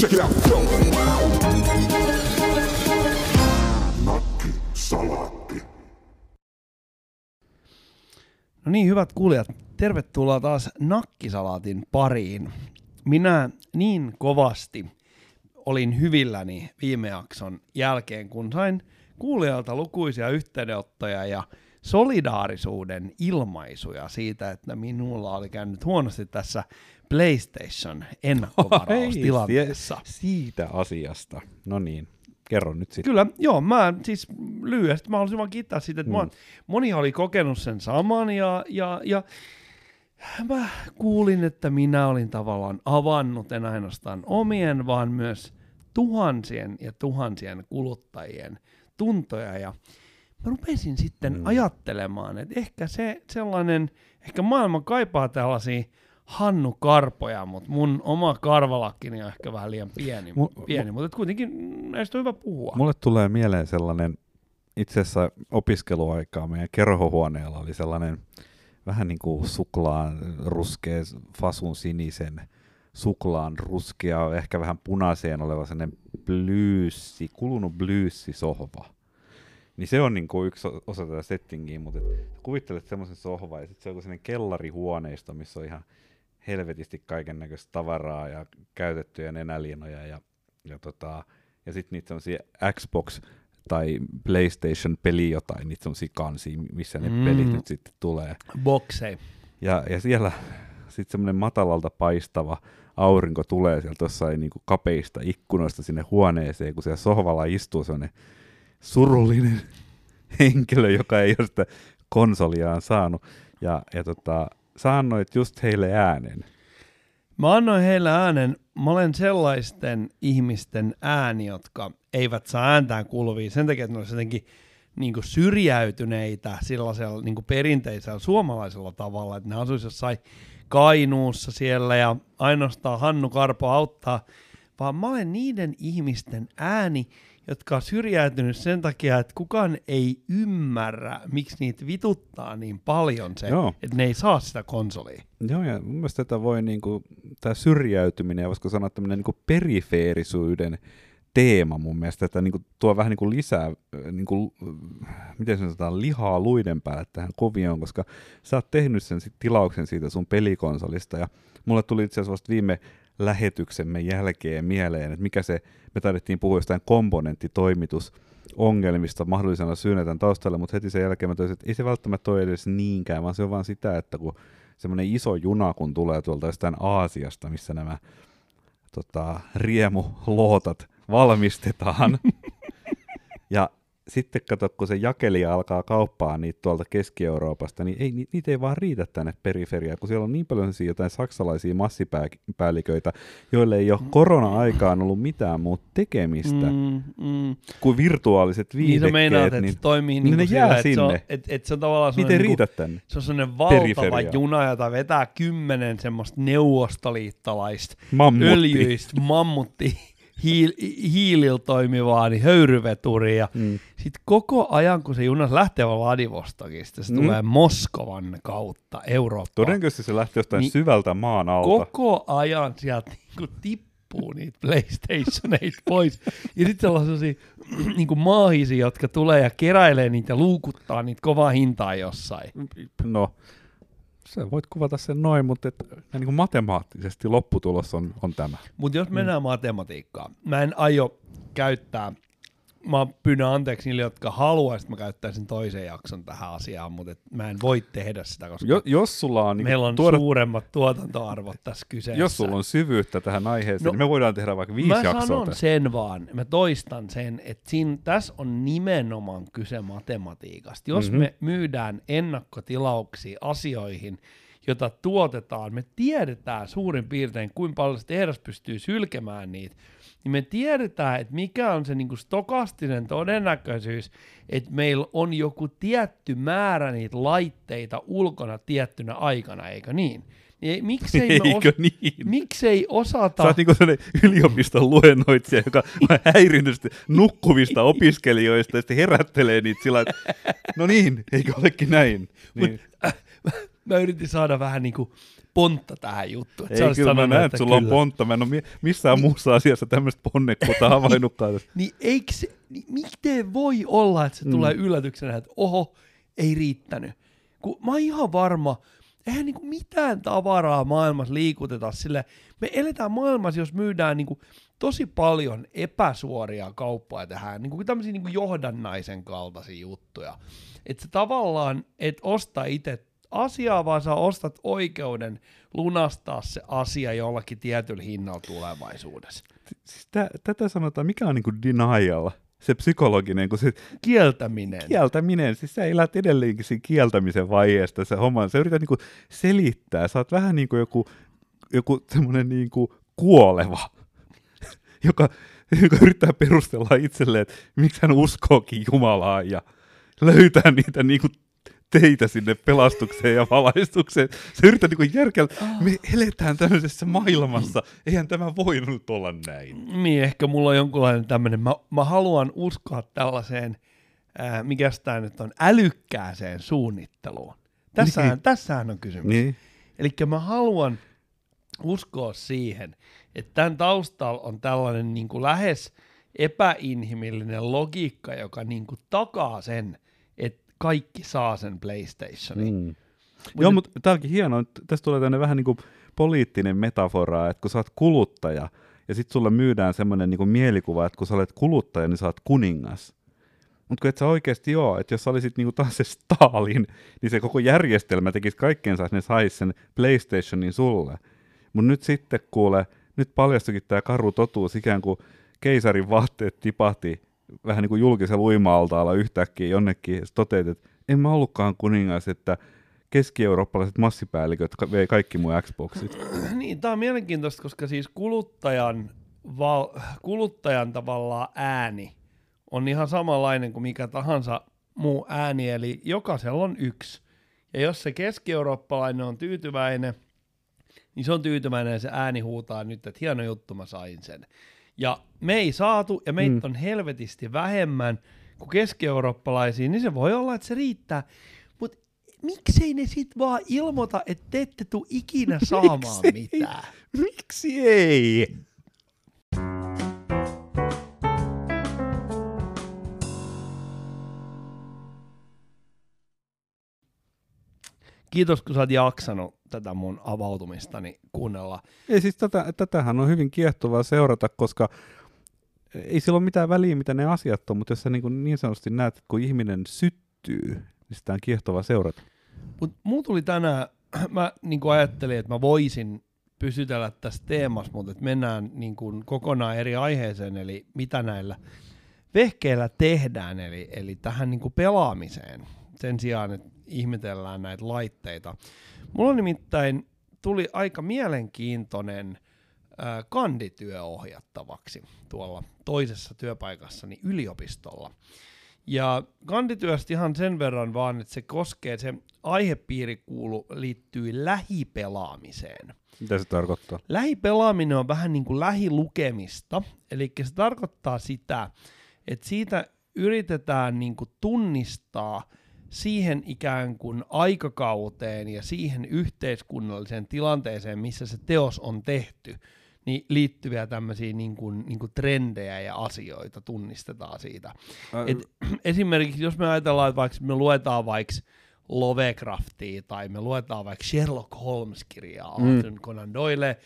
Check it out. No niin, hyvät kuulijat, tervetuloa taas Nakkisalaatin pariin. Minä niin kovasti olin hyvilläni viime jakson jälkeen, kun sain kuulijalta lukuisia yhteydenottoja ja solidaarisuuden ilmaisuja siitä, että minulla oli käynyt huonosti tässä PlayStation ennakkovaraustilanteessa. Sie- siitä asiasta. No niin, kerro nyt sitten. Kyllä, joo, mä siis lyhyesti, mä haluaisin vaan kiittää siitä, että mm. Mm. moni oli kokenut sen saman ja, ja, ja mä kuulin, että minä olin tavallaan avannut en ainoastaan omien, vaan myös tuhansien ja tuhansien kuluttajien tuntoja ja mä rupesin sitten mm. Ajattelemaan, että ehkä se sellainen, ehkä maailma kaipaa tällaisia Hannu Karpoja, mutta mun oma karvalakkini on ehkä vähän liian pieni, Mu- pieni mutta et kuitenkin näistä on hyvä puhua. Mulle tulee mieleen sellainen, itse asiassa opiskeluaikaa meidän kerhohuoneella oli sellainen vähän niin kuin suklaan ruskea, fasun sinisen, suklaan ruskea, ehkä vähän punaiseen oleva sellainen bluesi, kulunut bluesisohva. Niin se on niin kuin yksi osa tätä settingiä, mutta et kuvittelet semmoisen sohvan ja sitten se on joku sellainen kellarihuoneisto, missä on ihan helvetisti kaiken näköistä tavaraa ja käytettyjä nenäliinoja ja, ja, tota, ja sitten niitä semmoisia Xbox tai PlayStation peli jotain, niitä semmoisia kansia, missä ne Mm. pelit nyt sitten tulee. Boksei. Ja, ja siellä sitten semmoinen matalalta paistava aurinko tulee sieltä jossain niinku kapeista ikkunoista sinne huoneeseen, kun siellä sohvalla istuu semmoinen surullinen henkilö, joka ei ole sitä konsoliaan saanut. Ja, ja tota, sä annoit just heille äänen. Mä annoin heille äänen, mä olen sellaisten ihmisten ääni, jotka eivät saa ääntään kuuluvia sen takia, että ne olisivat jotenkin niin kuin syrjäytyneitä sellaisella niin kuin perinteisellä suomalaisella tavalla, että ne asuisivat jossain Kainuussa siellä ja ainoastaan Hannu Karpo auttaa, vaan mä olen niiden ihmisten ääni, jotka on syrjäytynyt sen takia, että kukaan ei ymmärrä, miksi niitä vituttaa niin paljon se, Joo. että ne ei saa sitä konsolia. Joo, ja mun mielestä tätä voi, niinku, tämä syrjäytyminen ja voisiko sanoa tämmöinen niinku perifeerisuuden teema mun mielestä, että niinku tuo vähän niinku lisää, äh, niinku, äh, miten sanotaan, lihaa luiden päälle tähän kuvioon, koska sä oot tehnyt sen sit tilauksen siitä sun pelikonsolista, ja mulle tuli itse asiassa vasta viime lähetyksemme jälkeen mieleen, että mikä se, me taidettiin puhua jostain komponenttitoimitus, ongelmista mahdollisena syynä tämän taustalla, mutta heti sen jälkeen mä toisin, että ei se välttämättä ole edes niinkään, vaan se on vaan sitä, että kun semmoinen iso juna, kun tulee tuolta jostain Aasiasta, missä nämä tota, riemulootat valmistetaan, ja sitten kato, kun se jakelija alkaa kauppaa niitä tuolta Keski-Euroopasta, niin ei, ni- niitä ei vaan riitä tänne periferiaan, kun siellä on niin paljon jotain saksalaisia massipäälliköitä, joille ei ole korona-aikaan ollut mitään muuta tekemistä mm. Mm, mm. kuin virtuaaliset Niin sä viihdekkeet, meinaat, että niin se toimii niin niin ne jää sillä, että se on, sinne. et, et se on tavallaan semmoinen, riitä niin tänne. se on semmoinen valtava Periferiaan. juna, jota vetää kymmenen semmoista neuvostoliittolaista Mammutti. öljyistä mammutti hiil, hiilillä toimivaa niin höyryveturia. Mm. Sitten koko ajan, kun se juna lähtee Vladivostokista, se Mm. tulee Moskovan kautta Eurooppaan. Todennäköisesti se lähti jostain Niin niin, syvältä maan alta. Koko ajan sieltä niinku tippuu niitä PlayStationeita pois. Ja sitten sellaisia niinku maahisia, jotka tulee ja keräilee niitä ja luukuttaa niitä kovaa hintaa jossain. No, sä voit kuvata sen noin, mutta et, niin kuin matemaattisesti lopputulos on, on tämä. Mutta jos mennään matematiikkaan, mä en aio käyttää, mä pyydän anteeksi niille, jotka haluaisivat, että mä käyttäisin toisen jakson tähän asiaan, mutta et mä en voi tehdä sitä, koska Jo, jos sulla on, niin meillä on tuoda, suuremmat tuotantoarvot tässä kyseessä. jos sulla on syvyyttä tähän aiheeseen, No, niin me voidaan tehdä vaikka viisi Mä jaksoa. sanon tästä. sen vaan, mä toistan sen, että siinä, tässä on nimenomaan kyse matematiikasta. Jos mm-hmm. Mhm. me myydään ennakkotilauksia asioihin, jota tuotetaan, me tiedetään suurin piirtein, kuinka paljon se tehdas pystyy sylkemään niitä, niin me tiedetään, että mikä on se niinku stokastinen todennäköisyys, että meillä on joku tietty määrä niitä laitteita ulkona tiettynä aikana, eikö niin? Niin ei- miksei me Eikö niin? miksei osata... Sä oot niinku yliopiston luennoitsija, joka on häirinnyt nukkuvista opiskelijoista ja sitten herättelee niitä sillä että no niin, eikö olekin näin? Niin, mä yritin saada vähän niinku pontta tähän juttuun. Ei, kyllä mä sanonut, näen, että sulla on kyllä. pontta. Mä en ole mi- missään muussa asiassa tämmöistä ponnekkuutta havainnutkaan. Niin eikö se, niin miten voi olla, että se mm. tulee yllätyksenä, että oho, ei riittänyt. Kun mä oon ihan varma, eihän niinku mitään tavaraa maailmassa liikuteta sille. Me eletään maailmassa, jos myydään niinku tosi paljon epäsuoria kauppaa tähän, niinku tämmöisiä niinku johdannaisen kaltaisia juttuja. Että se tavallaan et osta itse asiaa, vaan sä ostat oikeuden lunastaa se asia jollakin tietyllä hinnalla tulevaisuudessa. Siis tä, tätä sanotaan, mikä on niinku denial, se psykologinen, kun se Kieltäminen. kieltäminen, siis sä elät edelleenkin siinä kieltämisen vaiheesta se homma, sä yrität niinku selittää, sä oot vähän niin kuin joku, joku semmoinen niinku kuoleva, joka, joka yrittää perustella itselleen, että miksi hän uskookin Jumalaan ja löytää niitä niinku teitä sinne pelastukseen ja valaistukseen. Se yrittää niinku järkellä, me eletään tämmöisessä maailmassa, eihän tämä voinut olla näin. Niin, ehkä mulla on jonkunlainen tämmöinen, mä, mä haluan uskoa tällaiseen, ää, mikä tämä nyt on, älykkääseen suunnitteluun. Tässähän, Niin. tässähän on kysymys. Niin. Eli mä haluan uskoa siihen, että tämän taustalla on tällainen niin kuin lähes epäinhimillinen logiikka, joka niin kuin takaa sen, että kaikki saa sen PlayStationin. Mm. Mut Joo, mutta tämä onkin hienoa. että Tästä tulee tänne vähän niin kuin poliittinen metafora, että kun sä oot kuluttaja, ja sitten sulle myydään semmoinen niin mielikuva, että kun sä olet kuluttaja, niin sä oot kuningas. Mutta kun et sä oikeasti joo, että jos sä olisit niinku taas se Stalin, niin se koko järjestelmä tekisi kaikkeensa, että ne sais sen PlayStationin sulle. Mutta nyt sitten kuule, nyt paljastukin tämä karu totuus, ikään kuin keisarin vaatteet tipahti vähän niin kuin julkisella uima-altaalla yhtäkkiä jonnekin, ja toteat, että en mä ollutkaan kuningas, että keski-eurooppalaiset massipäälliköt vei kaikki mun Xboxit. Niin, tämä on mielenkiintoista, koska siis kuluttajan, val, kuluttajan tavallaan ääni on ihan samanlainen kuin mikä tahansa muu ääni, eli jokaisella on yksi. Ja jos se keski-eurooppalainen on tyytyväinen, niin se on tyytyväinen ja se ääni huutaa nyt, että hieno juttu, mä sain sen. Ja me ei saatu, ja meitä Mm. on helvetisti vähemmän kuin keski-eurooppalaisia, niin se voi olla, että se riittää. Mutta miksei ne sit vaan ilmoita, että te ette tule ikinä saamaan Miksei? mitään? Miksi ei? Kiitos, kun sä oot jaksanut tätä mun avautumistani kuunnella. Ei siis tätä, tätähän on hyvin kiehtovaa seurata, koska ei sillä ole mitään väliä, mitä ne asiat on, mutta jos sä niin, kuin niin sanotusti näet, että kun ihminen syttyy, niin sitä on kiehtovaa seurata. Mutta mulla tuli tänään, mä niin ajattelin, että mä voisin pysytellä tässä teemassa, mutta että mennään niin kuin kokonaan eri aiheeseen, eli mitä näillä vehkeillä tehdään, eli, eli tähän niin kuin pelaamiseen, sen sijaan, että ihmetellään näitä laitteita. Mulla nimittäin tuli aika mielenkiintoinen äh, kandityö ohjattavaksi tuolla toisessa työpaikassani yliopistolla. Ja kandityöstä ihan sen verran vaan, että se koskee, se aihepiiri kuulu, liittyy lähipelaamiseen. Mitä se tarkoittaa? Lähipelaaminen on vähän niin kuin lähilukemista, eli se tarkoittaa sitä, että siitä yritetään niin kuin tunnistaa siihen ikään kuin aikakauteen ja siihen yhteiskunnalliseen tilanteeseen, missä se teos on tehty, niin liittyviä tämmöisiä niin kuin, niin kuin trendejä ja asioita tunnistetaan siitä. Et esimerkiksi jos me ajatellaan, että vaikka me luetaan vaikka Lovecraftia tai me luetaan vaikka Sherlock Holmes-kirjaa Mm. Arthur Conan Doyle,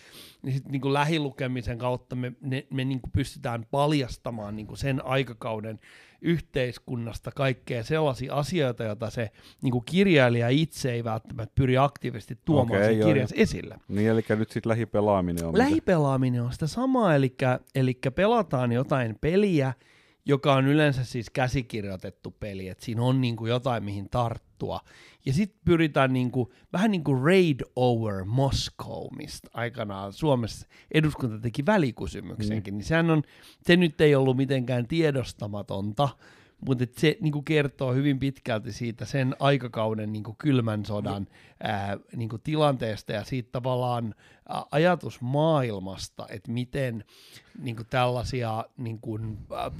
niin sitten niin lähilukemisen kautta me, ne, me niin pystytään paljastamaan niin sen aikakauden yhteiskunnasta kaikkea sellaisia asioita, joita se niin kirjailija itse ei välttämättä pyri aktiivisesti tuomaan okay, sen kirjansa esille. Niin, eli nyt sitten lähipelaaminen on. Lähipelaaminen on sitä samaa, eli, eli pelataan jotain peliä, joka on yleensä siis käsikirjoitettu peli, että siinä on niinku jotain mihin tarttua. Ja sitten pyritään niinku, vähän niin kuin Raid Over Moscow, mistä aikanaan Suomessa eduskunta teki välikysymyksenkin, niin sehän on, se nyt ei ollut mitenkään tiedostamatonta, mutta se niinku kertoo hyvin pitkälti siitä sen aikakauden niinku kylmän sodan ää, niinku tilanteesta ja siitä tavallaan ajatusmaailmasta, että miten niinku tällaisia niinku, ä, ä,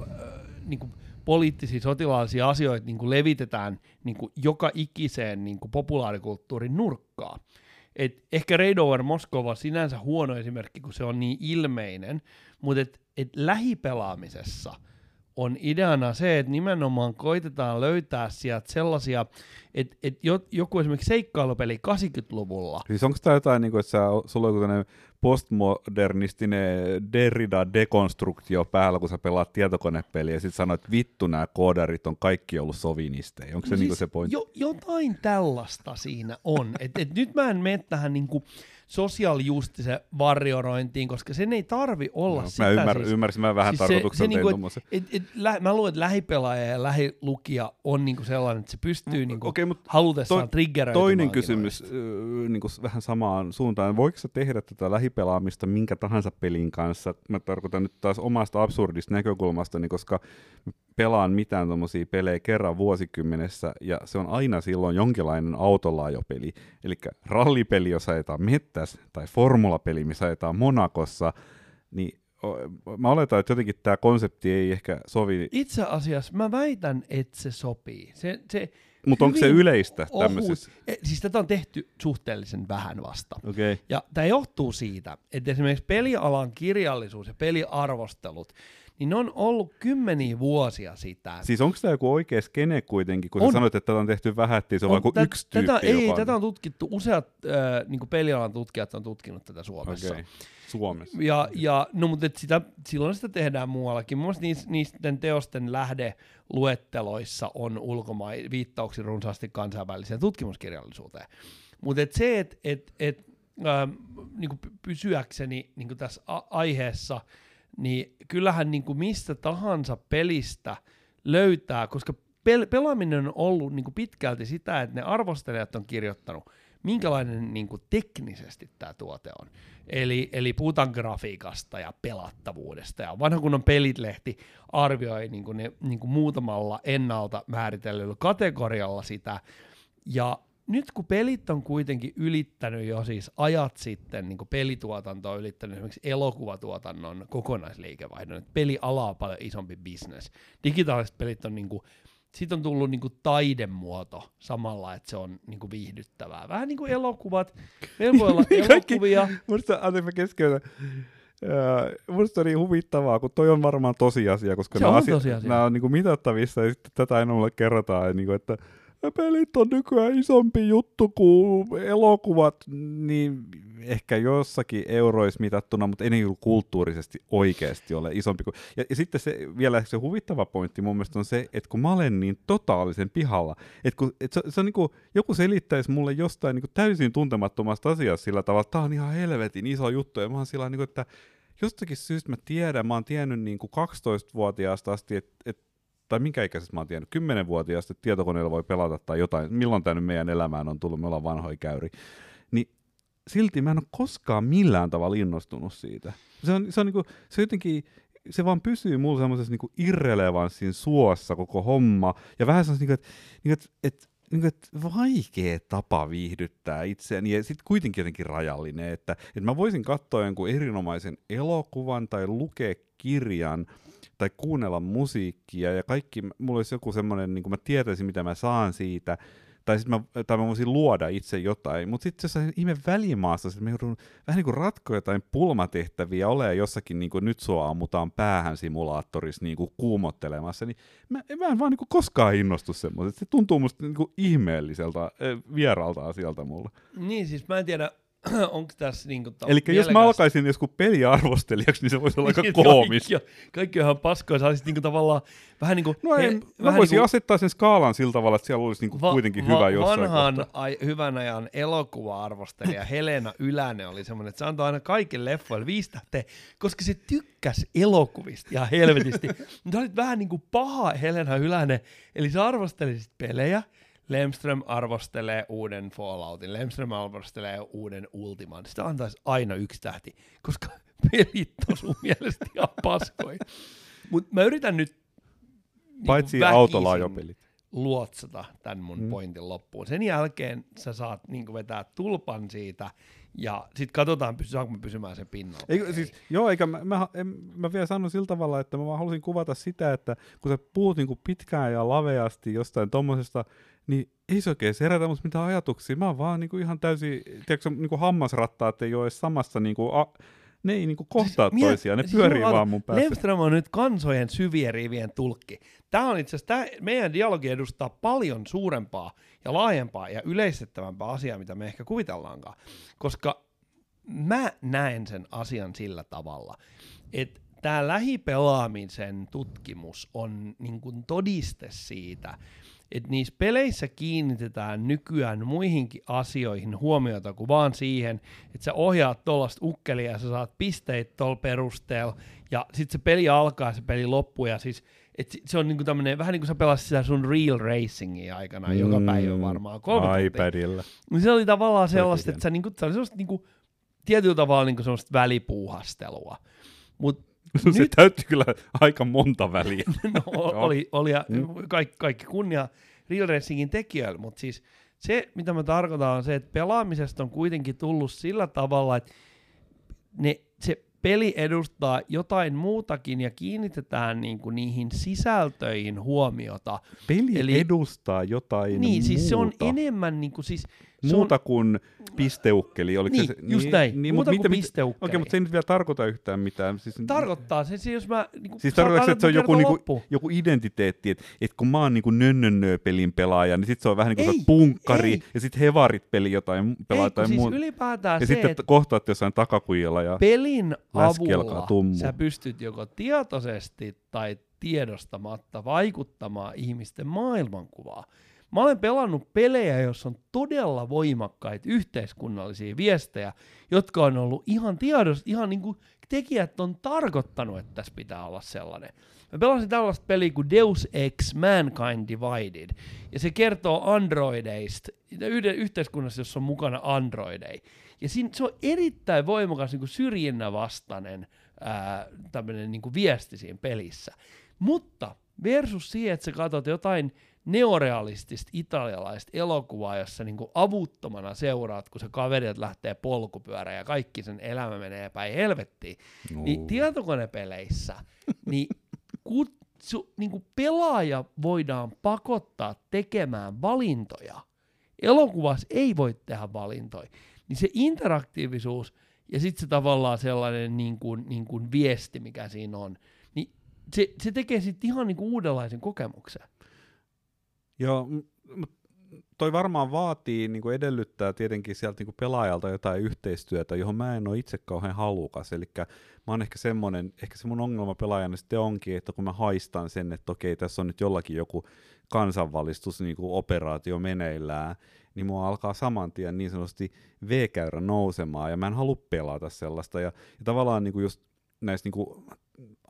niinku poliittisia sotilaallisia asioita niinku levitetään niinku joka ikiseen niinku populaarikulttuurin nurkkaan. et ehkä Raid Over Moskova sinänsä huono esimerkki, kun se on niin ilmeinen, mutta et, et lähipelaamisessa on ideana se, että nimenomaan koitetaan löytää sieltä sellaisia, että et joku esimerkiksi seikkailupeli 80-luvulla. Siis onko tämä jotain, niin kuin, että sä, sulla on joku postmodernistinen Derrida-dekonstruktio päällä, kun sä pelaat tietokonepeliä ja sitten sanoit, että vittu nämä koodarit on kaikki ollut sovinisteja. Onko se no niinku siis niin se pointti? Jo, jotain tällaista siinä on. et, et nyt mä en mene tähän niinku sosiaalijustisen varjorointiin, koska sen ei tarvi olla no, sitä. Mä ymmär, siis, ymmärsin, mä vähän siis tarkoituksella se, tein niinku, et, et, et, lä, Mä luulen, että lähipelaaja ja lähilukija on niinku sellainen, että se pystyy niinku okay, halutessaan to, triggeröitymään. Toinen kysymys äh, niinku vähän samaan suuntaan. Voiko sä tehdä tätä lähipelaamista minkä tahansa pelin kanssa? Mä tarkoitan nyt taas omasta absurdista näkökulmasta, koska pelaan mitään tuommoisia pelejä kerran vuosikymmenessä, ja se on aina silloin jonkinlainen autolaajopeli. Eli rallipeli, jos ajetaan mettäs, tai formulapeli, missä ajetaan Monakossa, niin mä oletan, että jotenkin tämä konsepti ei ehkä sovi. Itse asiassa mä väitän, että se sopii. Se, se Mutta onko se yleistä tämmöisessä? E, siis tätä on tehty suhteellisen vähän vasta. Okay. Ja tämä johtuu siitä, että esimerkiksi pelialan kirjallisuus ja peliarvostelut, niin ne on ollut kymmeniä vuosia sitä. Siis onko tämä joku oikea skene kuitenkin, kun on. sä sanoit, että tätä on tehty vähän, että se on, on vain yksi tyyppi, tätä, Ei, tätä on tutkittu, useat äh, niin pelialan tutkijat on tutkinut tätä Suomessa. Okay. Suomessa. Ja, ja no, mutta sitä, silloin sitä tehdään muuallakin. Muun muassa niisten teosten lähdeluetteloissa on ulkomain viittauksia runsaasti kansainväliseen tutkimuskirjallisuuteen. Mutta et se, että et, et, äh, niinku pysyäkseni niinku tässä a- aiheessa – niin kyllähän niin kuin mistä tahansa pelistä löytää, koska pel- pelaaminen on ollut niin kuin pitkälti sitä, että ne arvostelijat on kirjoittanut, minkälainen niin kuin teknisesti tämä tuote on. Eli, eli puhutaan grafiikasta ja pelattavuudesta. Ja vanha kunnon pelitlehti arvioi niin kuin ne, niin kuin muutamalla ennalta määritellyllä kategorialla sitä. Ja nyt kun pelit on kuitenkin ylittänyt jo siis ajat sitten, niin kuin pelituotanto on ylittänyt esimerkiksi elokuvatuotannon kokonaisliikevaihdon, että peliala on paljon isompi bisnes. Digitaaliset pelit on niin kuin, siitä on tullut niin kuin taidemuoto samalla, että se on niin kuin viihdyttävää. Vähän niin kuin elokuvat. Meillä voi olla elokuvia. Musta, anteeksi mä keskeytän. Uh, musta on niin huvittavaa, kun toi on varmaan tosiasia, koska nämä, on tosiasia. nämä on niin kuin mitattavissa ja sitten tätä ei mulle kerrotaan, niin kuin, että pelit on nykyään isompi juttu kuin elokuvat, niin ehkä jossakin euroissa mitattuna, mutta ei kulttuurisesti oikeasti ole isompi kuin... Ja, ja sitten se, vielä se huvittava pointti mun mielestä on se, että kun mä olen niin totaalisen pihalla, että kun, että se, se on niin kuin, joku selittäisi mulle jostain niin kuin täysin tuntemattomasta asiasta sillä tavalla, että tämä on ihan helvetin iso juttu, ja mä oon sillä niin kuin, että jostakin syystä mä tiedän, mä oon tiennyt niin kuin 12-vuotiaasta asti, että, että tai minkä ikäisestä mä oon tiennyt, 10-vuotiaasta, että tietokoneella voi pelata tai jotain, milloin tämä nyt meidän elämään on tullut, me ollaan vanhoja käyri, niin silti mä en ole koskaan millään tavalla innostunut siitä. Se on, se on, niinku, se jotenkin, se vaan pysyy mulla semmoisessa niinku irrelevanssin suossa koko homma, ja vähän semmoisessa, niinku, että niinku, et, et, niinku, et vaikea tapa viihdyttää itseäni, ja sitten kuitenkin jotenkin rajallinen, että, että mä voisin katsoa jonkun erinomaisen elokuvan tai lukea kirjan, tai kuunnella musiikkia ja kaikki, mulla olisi joku semmoinen, niin kuin mä tietäisin mitä mä saan siitä, tai sitten mä, tai mä voisin luoda itse jotain, mutta sitten jossain ihme välimaassa, että mä joudun vähän niin kuin ratkoa jotain pulmatehtäviä, ole jossakin niin kuin nyt sua ammutaan päähän simulaattorissa niin kuin kuumottelemassa, niin mä, mä en vaan niin kuin koskaan innostu semmoista. Se tuntuu musta niin kuin ihmeelliseltä, vieraalta asialta mulle. Niin, siis mä en tiedä, onko tässä niinku... Eli jos mä alkaisin joskus peliarvostelijaksi, niin se voisi olla aika niin, koomis. Kaikki, kaikki on ihan paskoja, sä olisit niinku tavallaan vähän niinku... No ei, he, mä voisin niinku, asettaa sen skaalan sillä tavalla, että siellä olisi niinku va, kuitenkin va, hyvä jossain Vanhan ai, hyvän ajan elokuva-arvostelija Helena Ylänen oli semmoinen, että se antoi aina kaikille leffoille viisi tähteä, koska se tykkäsi elokuvista ja helvetisti. Mutta olit vähän niinku paha Helena Ylänen, eli sä arvostelisit pelejä, Lemström arvostelee uuden Falloutin, Lemström arvostelee uuden Ultiman. Sitä antaisi aina yksi tähti, koska pelit on sun mielestä ihan paskoi. Mutta mä yritän nyt Paitsi niin autolaajopelit. luotsata tämän mun mm. pointin loppuun. Sen jälkeen sä saat niin vetää tulpan siitä, ja sitten katsotaan, saanko mä pysymään sen pinnalla. Eikö, siis, joo, eikä mä, mä, en, mä vielä sanon sillä tavalla, että mä vaan halusin kuvata sitä, että kun sä puhut niin kuin pitkään ja laveasti jostain tommosesta, niin ei se oikein herätä musta mitään ajatuksia. Mä oon vaan niin kuin ihan täysin, tiedätkö, niin kuin hammasrattaat ei ole edes samassa niin kuin, a, ne ei niinku kohtaa siis, toisiaan, ne siis pyörii vaan mun päässä. Lemström on nyt kansojen syvien rivien tulkki. Tämä on itse asiassa, meidän dialogi edustaa paljon suurempaa ja laajempaa ja yleistettävämpää asiaa, mitä me ehkä kuvitellaankaan. Koska mä näen sen asian sillä tavalla, että tämä lähipelaamisen tutkimus on niin todiste siitä, että niissä peleissä kiinnitetään nykyään muihinkin asioihin huomiota kuin vaan siihen, että sä ohjaat tuollaista ukkelia ja sä saat pisteitä tuolla perusteella, ja sitten se peli alkaa ja se peli loppuu, ja siis et se on niinku tämmönen, vähän niin kuin sä pelasit sitä sun Real Racingia aikana mm, joka päivä varmaan. Kolme iPadilla. Niin se oli tavallaan sellaista, että sä niinku, se oli sellaista niinku, tietyllä tavalla niinku sellaista välipuuhastelua. Mut se nyt... täytti kyllä aika monta väliä. no, oli, oli ja mm. kaikki, kaikki kunnia Real Racingin tekijöille, mutta siis se, mitä mä tarkoitan, on se, että pelaamisesta on kuitenkin tullut sillä tavalla, että ne, se peli edustaa jotain muutakin ja kiinnitetään niin kuin niihin sisältöihin huomiota. Peli Eli, edustaa jotain Niin, muuta. siis se on enemmän niin kuin, siis Muuta on... kuin pisteukkeli. Oliko niin, se, just niin, näin. Niin, Muuta kuin pisteukkeli. Okei, okay, mutta se ei nyt vielä tarkoita yhtään mitään. Siis, Tarkoittaa se, siis jos mä... Niin siis tarkoittaa, että se on joku, niinku, joku identiteetti, että et kun mä oon niinku nönnönnö-pelin pelaaja, niin sit se on vähän niin kuin ei, punkkari, ei. ja sitten hevarit peli jotain pelaa tai siis muuta. ylipäätään ja se, sitten kohtaat jossain takakujalla ja pelin avulla tummu. sä pystyt joko tietoisesti tai tiedostamatta vaikuttamaan ihmisten maailmankuvaa. Mä olen pelannut pelejä, joissa on todella voimakkaita yhteiskunnallisia viestejä, jotka on ollut ihan tiedossa, ihan niin kuin tekijät on tarkoittanut, että tässä pitää olla sellainen. Mä pelasin tällaista peliä kuin Deus Ex Mankind Divided, ja se kertoo androideista, yhden yhteiskunnassa, jossa on mukana androideja. Ja siinä, se on erittäin voimakas niin kuin syrjinnän vastainen ää, niin viesti siinä pelissä. Mutta versus siihen, että sä katsot jotain neorealistista italialaista elokuvaa, jossa niinku avuttomana seuraat, kun se kaverit lähtee polkupyörään ja kaikki sen elämä menee päin helvettiin, no. niin tietokonepeleissä niin kutsu, niinku pelaaja voidaan pakottaa tekemään valintoja. Elokuvassa ei voi tehdä valintoja. Niin se interaktiivisuus ja sitten se tavallaan sellainen niin kuin, niin kuin viesti, mikä siinä on, niin se, se tekee sitten ihan niin kuin uudenlaisen kokemuksen. Joo, mutta toi varmaan vaatii, niin kuin edellyttää tietenkin sieltä niin kuin pelaajalta jotain yhteistyötä, johon mä en ole itse kauhean halukas. Eli mä oon ehkä semmoinen, ehkä se mun ongelma pelaajana sitten onkin, että kun mä haistan sen, että okei, tässä on nyt jollakin joku kansanvalistus niin kuin operaatio meneillään, niin mua alkaa saman tien niin sanotusti V-käyrä nousemaan, ja mä en halua pelata sellaista. Ja, ja tavallaan niin kuin just näissä niin kuin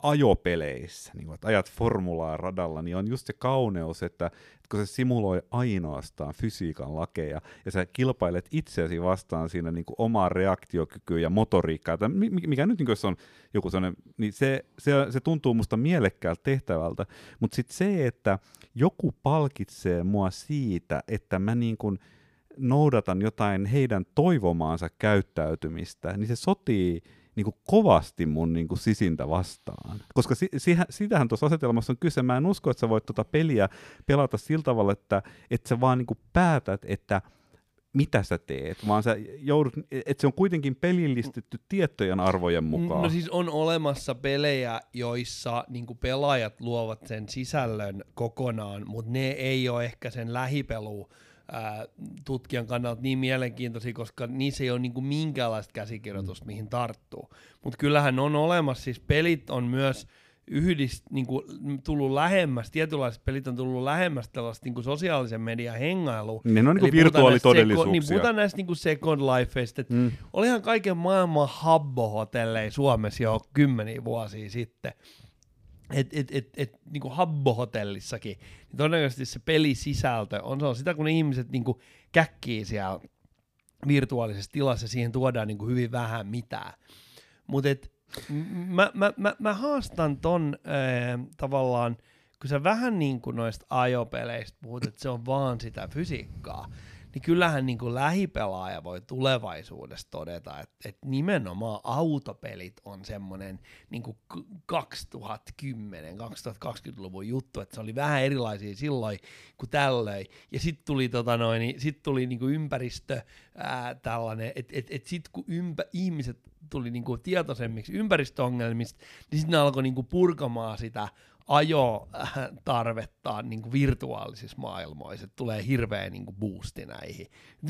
ajopeleissä, niin kuin, että ajat formulaa radalla, niin on just se kauneus, että, että kun se simuloi ainoastaan fysiikan lakeja, ja sä kilpailet itseäsi vastaan siinä niin kuin omaa reaktiokykyä ja motoriikkaa, tai mikä nyt niin jos on joku sellainen, niin se, se, se tuntuu musta mielekkäältä tehtävältä, mutta sitten se, että joku palkitsee mua siitä, että mä niin kuin noudatan jotain heidän toivomaansa käyttäytymistä, niin se sotii niin kuin kovasti mun niin kuin sisintä vastaan. Koska si- si- sitähän tuossa asetelmassa on kyse. Mä en usko, että sä voit tuota peliä pelata sillä tavalla, että, että sä vaan niin kuin päätät, että mitä sä teet, vaan sä joudut, että se on kuitenkin pelillistetty tiettyjen arvojen mukaan. No siis on olemassa pelejä, joissa niin pelaajat luovat sen sisällön kokonaan, mutta ne ei ole ehkä sen lähipelu ää, tutkijan kannalta niin mielenkiintoisia, koska niissä ei ole niinku minkäänlaista käsikirjoitusta, mm. mihin tarttuu. Mutta kyllähän on olemassa, siis pelit on myös yhdist, niinku, tullut lähemmäs, tietynlaiset pelit on tullut lähemmäs tällaista niinku sosiaalisen median hengailua. Ne on niinku virtuaalitodellisuuksia. Niin puhutaan näistä niinku Second Lifeista, mm. olihan kaiken maailman habbo-hotelleja Suomessa jo kymmeniä vuosia sitten et, et, et, et, niinku Habbo-hotellissakin, niin todennäköisesti se pelisisältö on, se on sitä, kun ne ihmiset niinku käkkii siellä virtuaalisessa tilassa, siihen tuodaan niinku hyvin vähän mitään. Mutta mä, mä, mä, mä haastan ton äh, tavallaan kun sä vähän niin kuin noista ajopeleistä puhut, että se on vaan sitä fysiikkaa, niin kyllähän niin kuin lähipelaaja voi tulevaisuudessa todeta, että, että nimenomaan autopelit on semmoinen niin kuin 2010-2020-luvun juttu, että se oli vähän erilaisia silloin kuin tällöin. Ja sitten tuli, tota noin, niin sit tuli niin kuin ympäristö ää, tällainen, että et, et sitten kun ympä, ihmiset tuli niin kuin tietoisemmiksi ympäristöongelmista, niin sitten ne alkoi niin kuin purkamaan sitä ajo tarvettaan niin kuin virtuaalisissa maailmoissa, että tulee hirveä niin kuin boosti näihin.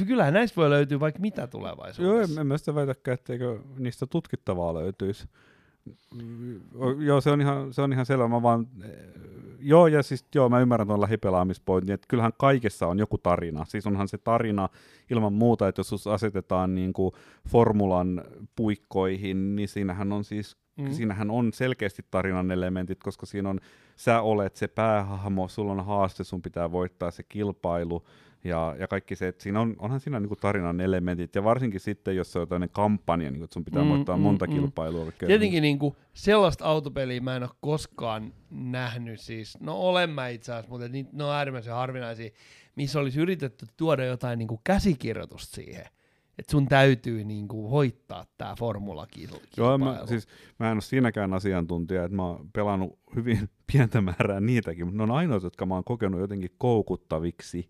Kyllähän näistä voi löytyä vaikka mitä tulevaisuudessa. Joo, en mä sitä väitäkään, etteikö niistä tutkittavaa löytyisi. Joo, se on ihan, se on ihan selvä. Mä vaan, joo, ja siis joo, mä ymmärrän tuon lähipelaamispointin, että kyllähän kaikessa on joku tarina. Siis onhan se tarina ilman muuta, että jos asetetaan niin kuin formulan puikkoihin, niin siinähän on siis Mm. Siinähän on selkeästi tarinan elementit, koska siinä on, sä olet se päähahmo, sulla on haaste, sun pitää voittaa se kilpailu ja, ja kaikki se, että siinä on, onhan siinä niinku tarinan elementit, ja varsinkin sitten, jos se on jotain kampanja, niin sun pitää mm, voittaa mm, monta mm. kilpailua. Tietenkin niinku, sellaista autopeliä mä en ole koskaan nähnyt, siis, no olen mä itse asiassa, mutta niitä, ne on äärimmäisen harvinaisia, missä olisi yritetty tuoda jotain niinku käsikirjoitusta siihen että sun täytyy niinku hoittaa tämä formula Joo, mä, siis, mä en ole siinäkään asiantuntija, että mä oon pelannut hyvin pientä määrää niitäkin, mutta ne on ainoat, jotka mä oon kokenut jotenkin koukuttaviksi.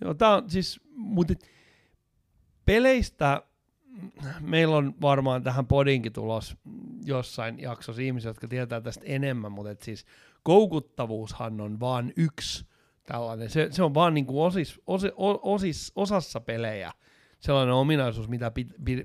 Joo, tää on siis, mutta peleistä meillä on varmaan tähän podinkin tulos jossain jaksossa ihmisiä, jotka tietää tästä enemmän, mutta et siis koukuttavuushan on vaan yksi tällainen. Se, se on vaan niinku osis, osis, osis, osassa pelejä sellainen ominaisuus, mitä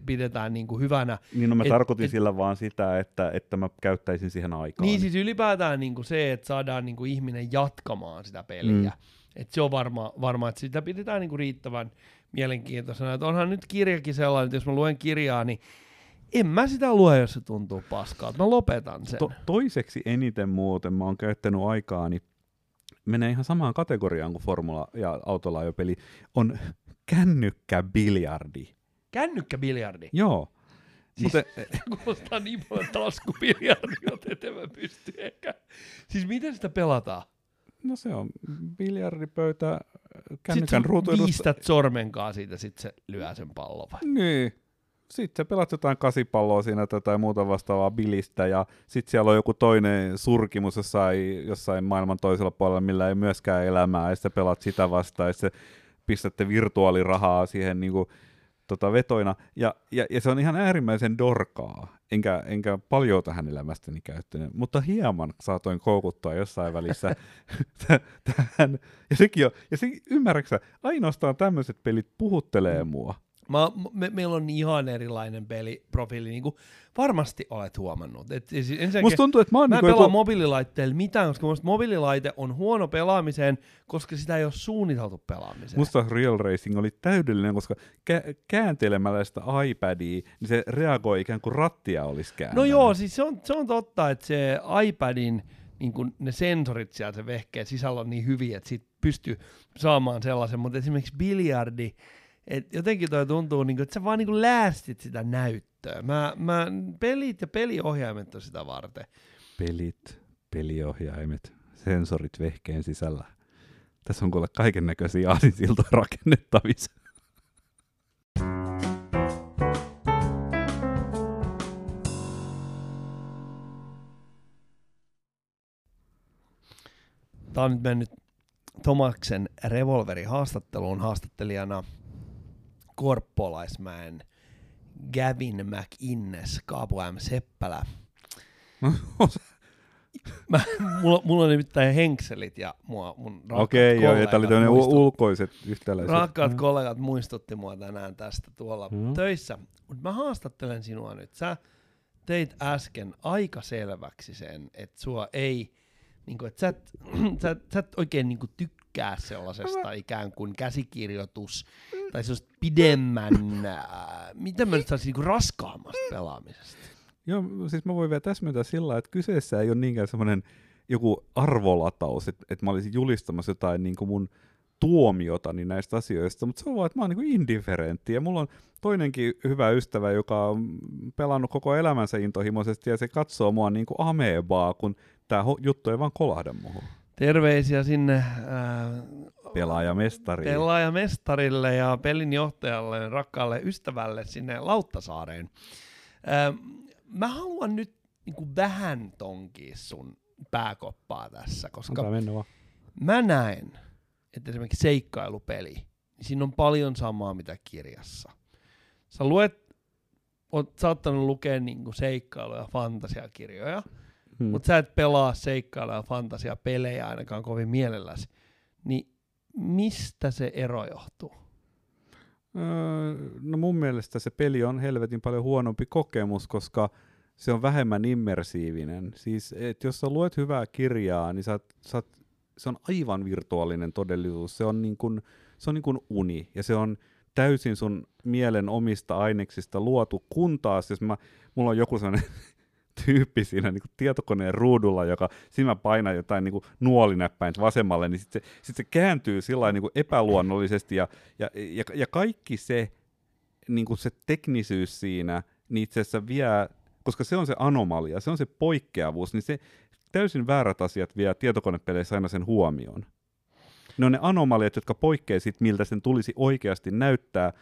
pidetään niin kuin hyvänä. Niin no mä et, tarkoitin et, sillä vaan sitä, että, että mä käyttäisin siihen aikaa. Niin siis ylipäätään niin kuin se, että saadaan niin kuin ihminen jatkamaan sitä peliä. Mm. Et se on varma, varma, että sitä pidetään niin kuin riittävän mielenkiintoisena. Et onhan nyt kirjakin sellainen, että jos mä luen kirjaa, niin en mä sitä lue, jos se tuntuu paskaa. Mä lopetan sen. To- toiseksi eniten muuten mä oon käyttänyt aikaani menee ihan samaan kategoriaan kuin formula- ja autolaajopeli, on kännykkäbiljardi. Kännykkäbiljardi? Joo. Siis, Mutta, kuulostaa niin paljon taskubiljardia, että mä pysty ehkä. Siis miten sitä pelataan? No se on biljardipöytä kännykän ruutuilusta. Sitten sormenkaan siitä, sit se lyö sen pallon vai? Niin. Sitten sä pelat jotain kasipalloa siinä tai muuta vastaavaa bilistä, ja sitten siellä on joku toinen surkimus jossain, jossain maailman toisella puolella, millä ei myöskään elämää, ja sitten pelat sitä vastaan, ja sitten pistätte virtuaalirahaa siihen niin kuin, tota, vetoina, ja, ja, ja, se on ihan äärimmäisen dorkaa, enkä, enkä paljon tähän elämästäni käyttänyt, mutta hieman saatoin koukuttaa jossain välissä tähän, ja sekin on, ja se, ymmärräksä, ainoastaan tämmöiset pelit puhuttelee mua, Mä, me, meillä on ihan erilainen peliprofiili, niin kuin varmasti olet huomannut. Et, siis Musta tuntuu, että mä, oon mä niinku joku... mobiililaitteella mitään, koska musta mobiililaite on huono pelaamiseen, koska sitä ei ole suunniteltu pelaamiseen. Musta Real Racing oli täydellinen, koska kä- kääntelemällä sitä iPadia, niin se reagoi ikään kuin rattia olisi kääntänyt. No joo, siis se on, se on totta, että se iPadin niin kuin ne sensorit siellä se vehkeen sisällä on niin hyviä, että siitä pystyy saamaan sellaisen, mutta esimerkiksi biljardi, et jotenkin toi tuntuu, niin kuin, että sä vaan niin kuin läästit sitä näyttöä. Mä, mä, pelit ja peliohjaimet on sitä varten. Pelit, peliohjaimet, sensorit vehkeen sisällä. Tässä on kuule kaiken näköisiä aasinsiltoja rakennettavissa. Tämä on nyt mennyt Tomaksen revolverihaastatteluun haastattelijana – Korppolaismäen Gavin McInnes, Kaapo M. Seppälä. Mä, mulla, mulla on nimittäin henkselit ja mua, mun Okei, okay, joo, tämä oli tämmöinen ulkoiset yhtäläiset. Rakkaat mm. kollegat muistutti mua tänään tästä tuolla mm. töissä. Mutta mä haastattelen sinua nyt. Sä teit äsken aika selväksi sen, että sua ei, niin kuin, että sä et, sä, et, sä et oikein niin kuin, tykkää sellaisesta mä... ikään kuin käsikirjoitus tai se pidemmän, äh, mitä mä nyt saisin niinku raskaammasta pelaamisesta? Joo, siis mä voin vielä täsmentää sillä että kyseessä ei ole niinkään semmoinen joku arvolataus, että, että mä olisin julistamassa jotain niin kuin mun tuomiotani näistä asioista, mutta se on vaan, että mä oon niin indifferentti. Ja mulla on toinenkin hyvä ystävä, joka on pelannut koko elämänsä intohimoisesti, ja se katsoo mua niin kuin amebaa, kun tämä juttu ei vaan kolahda muuhun. Terveisiä sinne ää, Pelaajamestariin. pelaajamestarille ja pelinjohtajalle, rakkaalle ystävälle sinne Lauttasaareen. Ää, mä haluan nyt niin kuin vähän tonkia sun pääkoppaa tässä, koska mä näen, että esimerkiksi seikkailupeli, niin siinä on paljon samaa mitä kirjassa. Sä luet, oot saattanut lukea niinku seikkailu- ja fantasiakirjoja, Hmm. mutta sä et pelaa seikkailu- ja fantasiapelejä ainakaan kovin mielelläsi. Niin mistä se ero johtuu? Öö, no mun mielestä se peli on helvetin paljon huonompi kokemus, koska se on vähemmän immersiivinen. Siis, et jos sä luet hyvää kirjaa, niin sä, sä, se on aivan virtuaalinen todellisuus. Se on, niin kuin, se on niin kuin uni, ja se on täysin sun mielen omista aineksista luotu, kun taas, jos mä, mulla on joku sellainen tyyppi siinä niin kuin tietokoneen ruudulla, joka siinä mä painan jotain niin kuin nuolinäppäintä vasemmalle, niin sitten se, sit se kääntyy sillä niin epäluonnollisesti ja, ja, ja, ja kaikki se, niin kuin se teknisyys siinä, niin itse asiassa vie, koska se on se anomalia, se on se poikkeavuus, niin se täysin väärät asiat vie tietokonepeleissä aina sen huomioon. Ne on ne anomaliat, jotka poikkeaa siitä, miltä sen tulisi oikeasti näyttää,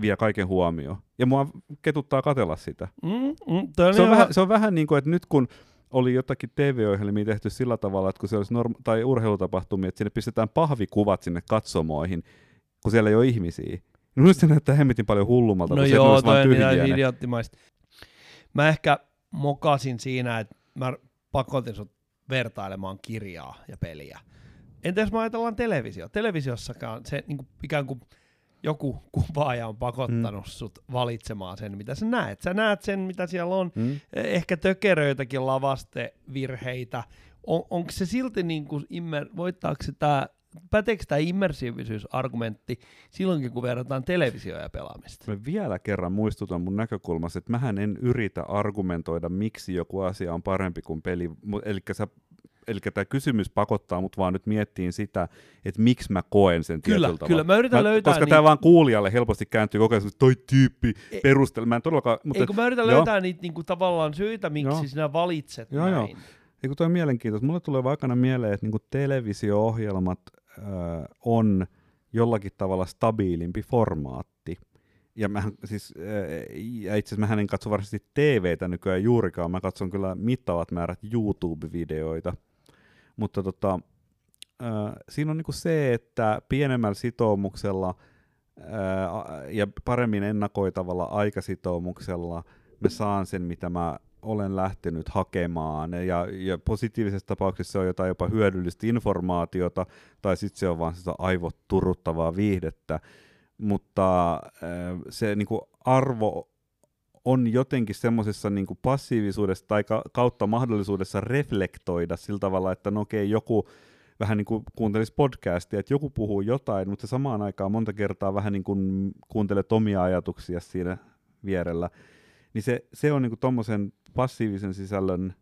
vie kaiken huomioon. Ja mua ketuttaa katella sitä. Mm, mm, Se on, ihan- vähän, se on vähän niin kuin, että nyt kun oli jotakin TV-ohjelmia tehty sillä tavalla, että kun se olisi norm- tai urheilutapahtumia, että sinne pistetään pahvikuvat sinne katsomoihin, kun siellä ei ole ihmisiä. Niin Minusta se näyttää hemmetin paljon hullummalta, No kun se, joo, vaan on ihan idioottimaista. Mä ehkä mokasin siinä, että mä pakotin sut vertailemaan kirjaa ja peliä. Entä jos me ajatellaan televisio? Televisiossakaan se niin kuin, ikään kuin joku kuvaaja on pakottanut mm. sut valitsemaan sen, mitä sä näet. Sä näet sen, mitä siellä on. Mm? Ehkä tökeröitäkin lavastevirheitä. On, onko se silti, niin kuin immer, voittaako se tää, päteekö tämä immersiivisyysargumentti silloinkin, kun verrataan televisio- ja pelaamista? Mä vielä kerran muistutan mun näkökulmasta, että mähän en yritä argumentoida, miksi joku asia on parempi kuin peli. Eli sä Eli tämä kysymys pakottaa mut vaan nyt miettiin sitä, että miksi mä koen sen Kyllä, tietyllä kyllä. tavalla. Mä yritän löytää Koska niitä- tämä vaan kuulijalle helposti kääntyy koko ajan, toi tyyppi Ei- perustella. Mä en todellakaan, mutta Ei kun mä yritän joo. löytää niitä niinku tavallaan syitä, miksi Joo. sinä valitset Joo, joo. näin. Eikö toi on mielenkiintoista? Mulle tulee vaikka mieleen, että niinku televisio-ohjelmat äh, on jollakin tavalla stabiilimpi formaatti. Ja mähän, siis, äh, ja itse asiassa mähän en katso varsinaisesti TVtä nykyään juurikaan, mä katson kyllä mittavat määrät YouTube-videoita. Mutta tota, äh, siinä on niinku se, että pienemmällä sitoumuksella äh, ja paremmin ennakoitavalla aikasitoumuksella mä saan sen, mitä mä olen lähtenyt hakemaan, ja, ja positiivisessa tapauksessa se on jotain jopa hyödyllistä informaatiota, tai sitten se on vaan sitä aivoturuttavaa viihdettä, mutta äh, se niinku arvo on jotenkin semmoisessa niinku passiivisuudessa tai ka- kautta mahdollisuudessa reflektoida sillä tavalla, että no okei, joku vähän niin kuin kuuntelisi podcastia, että joku puhuu jotain, mutta samaan aikaan monta kertaa vähän niin kuin kuuntelet omia ajatuksia siinä vierellä, niin se, se on niin tuommoisen passiivisen sisällön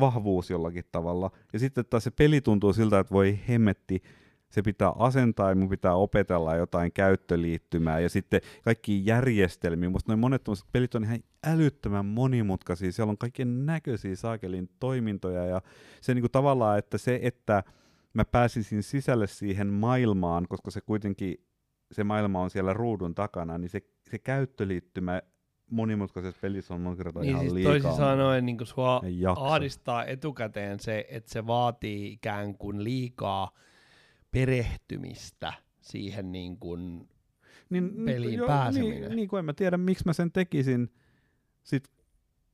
vahvuus jollakin tavalla. Ja sitten taas se peli tuntuu siltä, että voi hemmetti, se pitää asentaa ja mun pitää opetella jotain käyttöliittymää ja sitten kaikki järjestelmiä. Musta noin monet pelit on ihan älyttömän monimutkaisia. Siellä on kaiken näköisiä saakelin toimintoja ja se niinku tavallaan, että se, että mä pääsisin sisälle siihen maailmaan, koska se kuitenkin se maailma on siellä ruudun takana, niin se, se käyttöliittymä monimutkaisessa pelissä on monta kertaa Niin ihan siis liikaa. toisin sanoen niin sua ahdistaa etukäteen se, että se vaatii ikään kuin liikaa perehtymistä siihen niin kuin niin, peliin joo, pääseminen. Niin, niin kuin en mä tiedä, miksi mä sen tekisin sit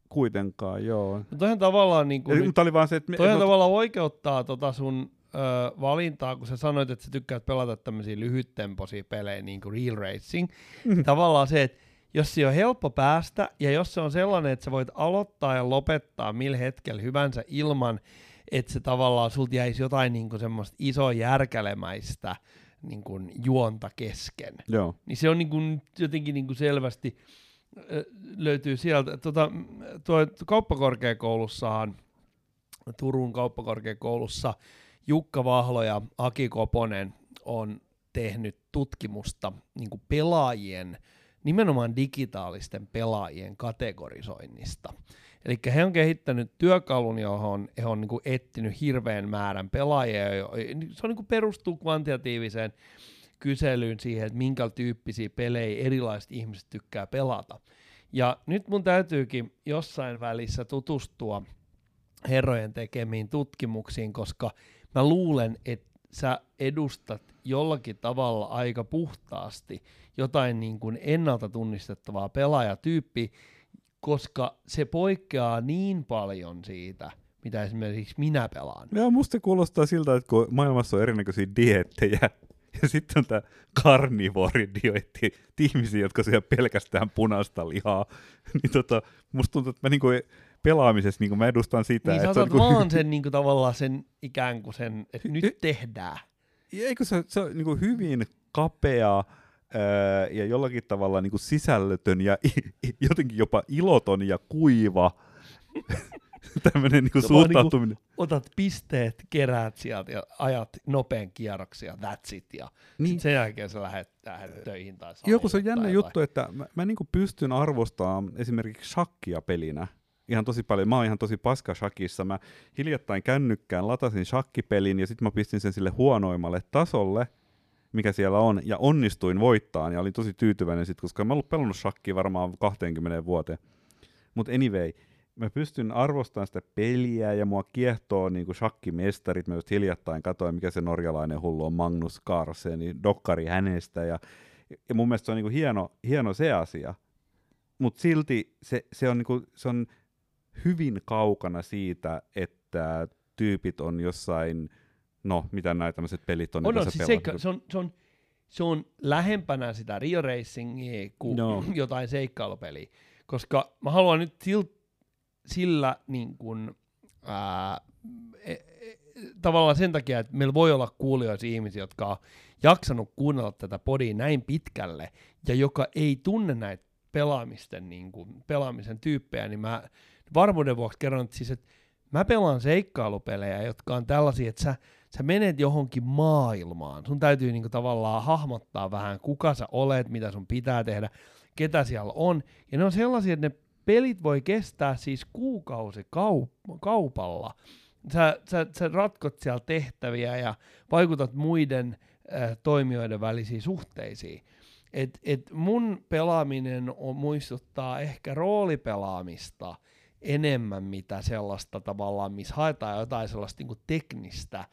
kuitenkaan, joo. No toihan tavallaan, niin kuin nyt, oli vaan se, että... toihan no, tavallaan oikeuttaa tota sun ö, valintaa, kun sä sanoit, että sä tykkäät pelata tämmöisiä lyhyttempoisia pelejä, niin kuin Real Racing. Mhm. Tavallaan se, että jos se on helppo päästä, ja jos se on sellainen, että sä voit aloittaa ja lopettaa millä hetkellä hyvänsä ilman, että se tavallaan sulta jäisi jotain niin kuin semmoista isoa järkälemäistä niin kuin juonta kesken Joo. niin se on niin kuin jotenkin niin kuin selvästi löytyy sieltä. Tota, tuo kauppakorkeakoulussahan, Turun kauppakorkeakoulussa Jukka Vahlo ja Aki Koponen on tehnyt tutkimusta niin kuin pelaajien, nimenomaan digitaalisten pelaajien kategorisoinnista. Eli he on kehittänyt työkalun, johon he on niin kuin etsinyt hirveän määrän pelaajia. Se on niin kuin perustuu kvantitatiiviseen kyselyyn siihen, että minkä tyyppisiä pelejä erilaiset ihmiset tykkää pelata. Ja nyt mun täytyykin jossain välissä tutustua herrojen tekemiin tutkimuksiin, koska mä luulen, että sä edustat jollakin tavalla aika puhtaasti jotain niin kuin ennalta tunnistettavaa pelaajatyyppiä, koska se poikkeaa niin paljon siitä, mitä esimerkiksi minä pelaan. Joo, musta kuulostaa siltä, että kun maailmassa on erinäköisiä diettejä, ja sitten on tämä karnivoridioitti, ihmisiä, jotka syö pelkästään punaista lihaa, niin tota, musta tuntuu, että mä niinku pelaamisessa niin mä edustan sitä. Niin että sä on otat vaan sen niin kuin, tavallaan sen ikään kuin sen, että nyt tehdään. Eikö se, se on niin hyvin kapea ää, ja jollakin tavalla niin sisällötön ja jotenkin jopa iloton ja kuiva tämmöinen niin suhtautuminen. Niin otat pisteet, keräät sieltä ja ajat nopean kierroksia, that's it, ja niin. sen jälkeen sä lähdet, lähdet töihin tai Joku se on jännä juttu, että mä, mä niin pystyn arvostamaan esimerkiksi shakkia pelinä, ihan tosi paljon. Mä oon ihan tosi paska shakissa. Mä hiljattain kännykkään latasin shakkipelin ja sitten mä pistin sen sille huonoimmalle tasolle, mikä siellä on, ja onnistuin voittaan ja olin tosi tyytyväinen sitten, koska mä ollut pelannut shakkia varmaan 20 vuoteen. Mutta anyway, mä pystyn arvostamaan sitä peliä ja mua kiehtoo niinku shakkimestarit. Mä just hiljattain katsoin, mikä se norjalainen hullu on, Magnus Carlsen, niin dokkari hänestä. Ja, ja mun mielestä se on niinku hieno, hieno se asia. Mutta silti se, se, on niinku, se on hyvin kaukana siitä, että tyypit on jossain, no mitä näitä tämmöiset pelit on, on, on siis seikka, se, on, se, on, se on lähempänä sitä Rio Racingia kuin no. jotain seikkailupeliä, koska mä haluan nyt sil, sillä niin kuin, ää, e, e, tavallaan sen takia, että meillä voi olla kuulijoissa ihmisiä, jotka on jaksanut kuunnella tätä podia näin pitkälle, ja joka ei tunne näitä pelaamisten, niin kuin, pelaamisen tyyppejä, niin mä varmuuden vuoksi kerron, että, siis, että mä pelaan seikkailupelejä, jotka on tällaisia, että sä, sä menet johonkin maailmaan. Sun täytyy niinku tavallaan hahmottaa vähän, kuka sä olet, mitä sun pitää tehdä, ketä siellä on. Ja ne on sellaisia, että ne pelit voi kestää siis kuukausi kaup- kaupalla. Sä, sä, sä ratkot siellä tehtäviä ja vaikutat muiden äh, toimijoiden välisiin suhteisiin. Et, et mun pelaaminen on, muistuttaa ehkä roolipelaamista – enemmän mitä sellaista tavallaan, missä haetaan jotain sellaista niin teknistä